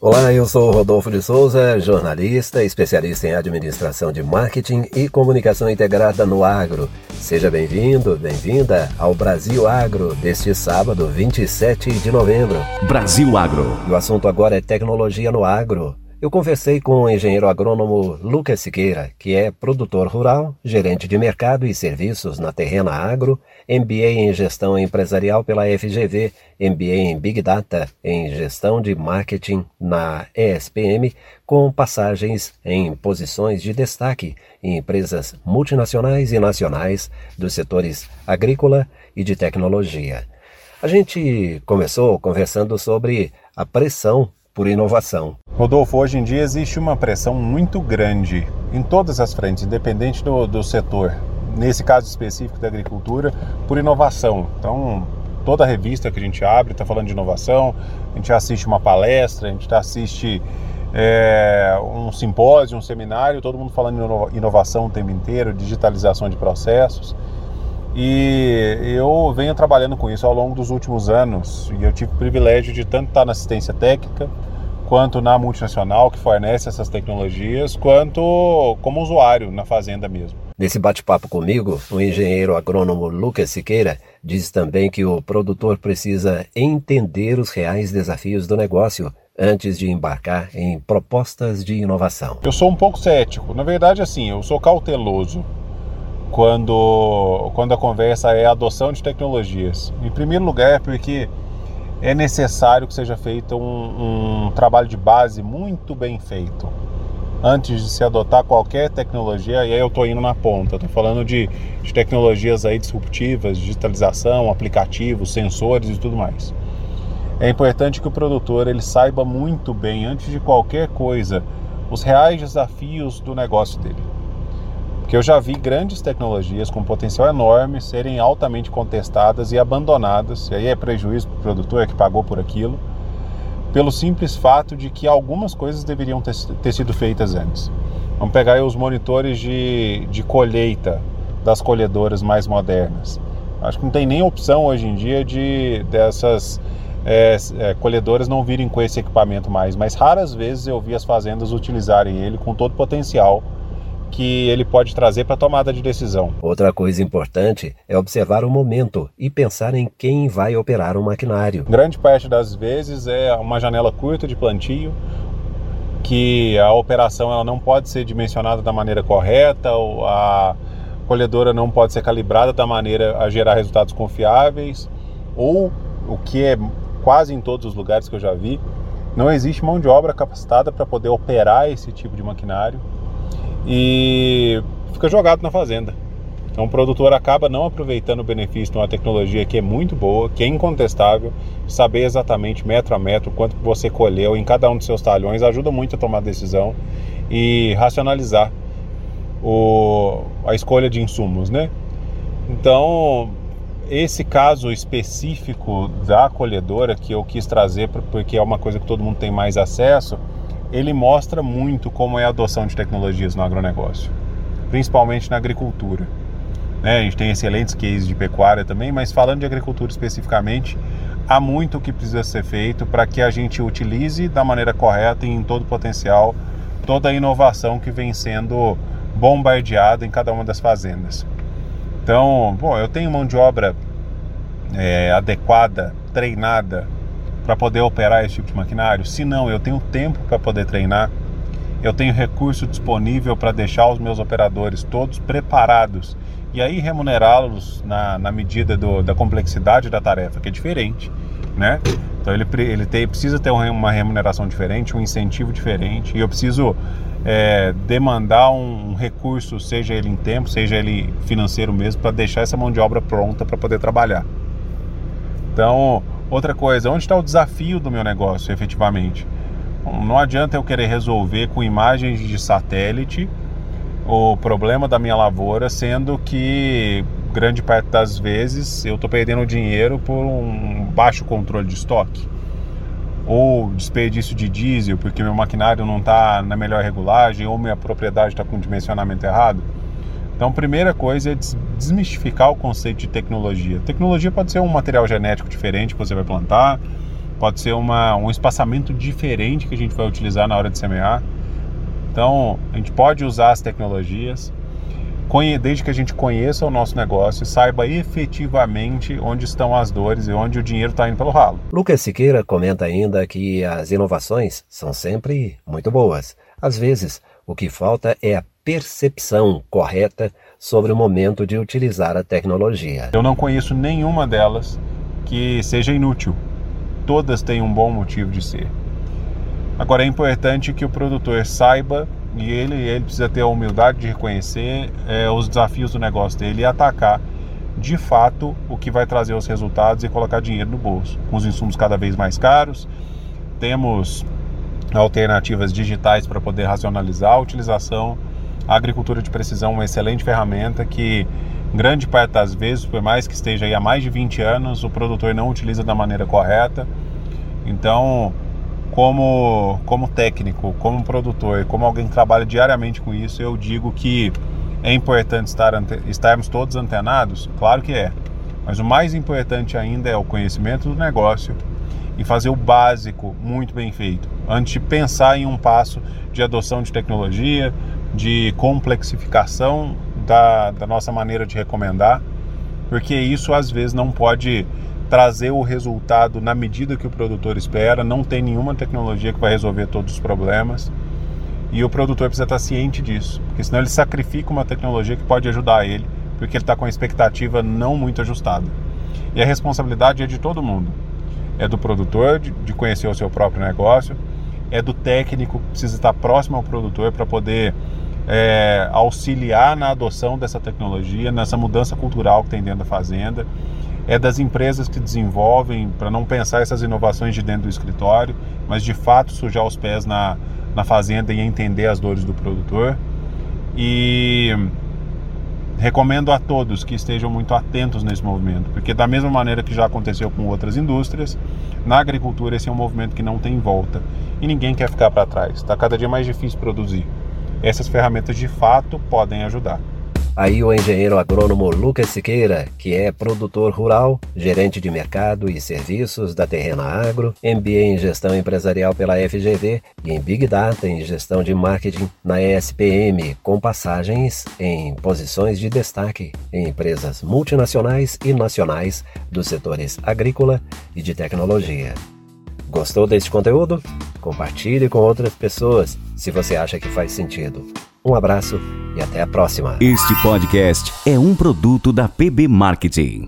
Olá, eu sou Rodolfo de Souza, jornalista, especialista em administração de marketing e comunicação integrada no agro. Seja bem-vindo, bem-vinda ao Brasil Agro deste sábado, 27 de novembro. Brasil Agro. E o assunto agora é tecnologia no agro. Eu conversei com o engenheiro agrônomo Lucas Siqueira, que é produtor rural, gerente de mercado e serviços na Terrena Agro, MBA em gestão empresarial pela FGV, MBA em Big Data em gestão de marketing na ESPM, com passagens em posições de destaque em empresas multinacionais e nacionais dos setores agrícola e de tecnologia. A gente começou conversando sobre a pressão por inovação. Rodolfo, hoje em dia existe uma pressão muito grande em todas as frentes, independente do, do setor. Nesse caso específico da agricultura, por inovação. Então, toda revista que a gente abre está falando de inovação, a gente assiste uma palestra, a gente assiste é, um simpósio, um seminário, todo mundo falando de inovação o tempo inteiro, digitalização de processos. E eu venho trabalhando com isso ao longo dos últimos anos e eu tive o privilégio de tanto estar na assistência técnica, quanto na multinacional que fornece essas tecnologias, quanto como usuário na fazenda mesmo. Nesse bate-papo comigo, o engenheiro agrônomo Lucas Siqueira diz também que o produtor precisa entender os reais desafios do negócio antes de embarcar em propostas de inovação. Eu sou um pouco cético. Na verdade, assim, eu sou cauteloso quando, quando a conversa é a adoção de tecnologias. Em primeiro lugar, porque é necessário que seja feito um, um trabalho de base muito bem feito antes de se adotar qualquer tecnologia, e aí eu estou indo na ponta, estou falando de, de, tecnologias aí disruptivas, digitalização, aplicativos, sensores e tudo mais. É importante que o produtor ele saiba muito bem, antes de qualquer coisa, os reais desafios do negócio dele. Porque eu já vi grandes tecnologias com potencial enorme serem altamente contestadas e abandonadas, e aí é prejuízo para o produtor que pagou por aquilo, pelo simples fato de que algumas coisas deveriam ter, ter sido feitas antes. Vamos pegar os monitores de, de colheita das colhedoras mais modernas. Acho que não tem nem opção hoje em dia de dessas é, é, colhedoras não virem com esse equipamento mais, mas raras vezes eu vi as fazendas utilizarem ele com todo o potencial que ele pode trazer para a tomada de decisão. Outra coisa importante é observar o momento e pensar em quem vai operar o maquinário. Grande parte das vezes é uma janela curta de plantio, que a operação ela não pode ser dimensionada da maneira correta, ou a colhedora não pode ser calibrada da maneira a gerar resultados confiáveis, ou o que é quase em todos os lugares que eu já vi, não existe mão de obra capacitada para poder operar esse tipo de maquinário e fica jogado na fazenda. Então o produtor acaba não aproveitando o benefício de uma tecnologia que é muito boa, que é incontestável, saber exatamente metro a metro quanto você colheu em cada um dos seus talhões ajuda muito a tomar decisão e racionalizar o, a escolha de insumos, né? Então esse caso específico da colhedora que eu quis trazer porque é uma coisa que todo mundo tem mais acesso ele mostra muito como é a adoção de tecnologias no agronegócio, principalmente na agricultura. Né? A gente tem excelentes cases de pecuária também, mas falando de agricultura especificamente, há muito que precisa ser feito para que a gente utilize da maneira correta e em todo o potencial toda a inovação que vem sendo bombardeada em cada uma das fazendas. Então, bom, eu tenho mão de obra é, adequada, treinada, para poder operar esse tipo de maquinário? Se não, eu tenho tempo para poder treinar, eu tenho recurso disponível para deixar os meus operadores todos preparados e aí remunerá-los na, na medida do, da complexidade da tarefa, que é diferente, né? Então ele, ele tem, precisa ter uma remuneração diferente, um incentivo diferente e eu preciso é, demandar um, um recurso, seja ele em tempo, seja ele financeiro mesmo, para deixar essa mão de obra pronta para poder trabalhar. Então, Outra coisa, onde está o desafio do meu negócio efetivamente? Não adianta eu querer resolver com imagens de satélite o problema da minha lavoura, sendo que grande parte das vezes eu estou perdendo dinheiro por um baixo controle de estoque ou desperdício de diesel porque meu maquinário não está na melhor regulagem ou minha propriedade está com dimensionamento errado. Então, a primeira coisa é desmistificar o conceito de tecnologia. Tecnologia pode ser um material genético diferente que você vai plantar, pode ser uma, um espaçamento diferente que a gente vai utilizar na hora de semear. Então, a gente pode usar as tecnologias, desde que a gente conheça o nosso negócio e saiba efetivamente onde estão as dores e onde o dinheiro está indo pelo ralo. Lucas Siqueira comenta ainda que as inovações são sempre muito boas. Às vezes, o que falta é a percepção correta sobre o momento de utilizar a tecnologia. Eu não conheço nenhuma delas que seja inútil. Todas têm um bom motivo de ser. Agora é importante que o produtor saiba e ele, ele precisa ter a humildade de reconhecer é, os desafios do negócio dele e atacar de fato o que vai trazer os resultados e colocar dinheiro no bolso. Com os insumos cada vez mais caros, temos alternativas digitais para poder racionalizar a utilização. A agricultura de precisão é uma excelente ferramenta que, grande parte das vezes, por mais que esteja aí há mais de 20 anos, o produtor não utiliza da maneira correta. Então, como, como técnico, como produtor, como alguém que trabalha diariamente com isso, eu digo que é importante estar, estarmos todos antenados? Claro que é. Mas o mais importante ainda é o conhecimento do negócio e fazer o básico muito bem feito, antes de pensar em um passo de adoção de tecnologia, de complexificação da, da nossa maneira de recomendar, porque isso às vezes não pode trazer o resultado na medida que o produtor espera, não tem nenhuma tecnologia que vai resolver todos os problemas. E o produtor precisa estar ciente disso, porque senão ele sacrifica uma tecnologia que pode ajudar ele, porque ele está com a expectativa não muito ajustada. E a responsabilidade é de todo mundo. É do produtor de conhecer o seu próprio negócio, é do técnico precisa estar próximo ao produtor para poder é, auxiliar na adoção dessa tecnologia, nessa mudança cultural que tem dentro da fazenda é das empresas que desenvolvem, para não pensar essas inovações de dentro do escritório, mas de fato sujar os pés na, na fazenda e entender as dores do produtor. E recomendo a todos que estejam muito atentos nesse movimento, porque da mesma maneira que já aconteceu com outras indústrias, na agricultura esse é um movimento que não tem volta e ninguém quer ficar para trás. Está cada dia mais difícil produzir. Essas ferramentas de fato podem ajudar. Aí o engenheiro agrônomo Lucas Siqueira, que é produtor rural, gerente de mercado e serviços da Terrena Agro, MBA em gestão empresarial pela FGV e em Big Data em gestão de marketing na ESPM, com passagens em posições de destaque em empresas multinacionais e nacionais dos setores agrícola e de tecnologia. Gostou deste conteúdo? Compartilhe com outras pessoas se você acha que faz sentido. Um abraço e até a próxima. Este podcast é um produto da PB Marketing.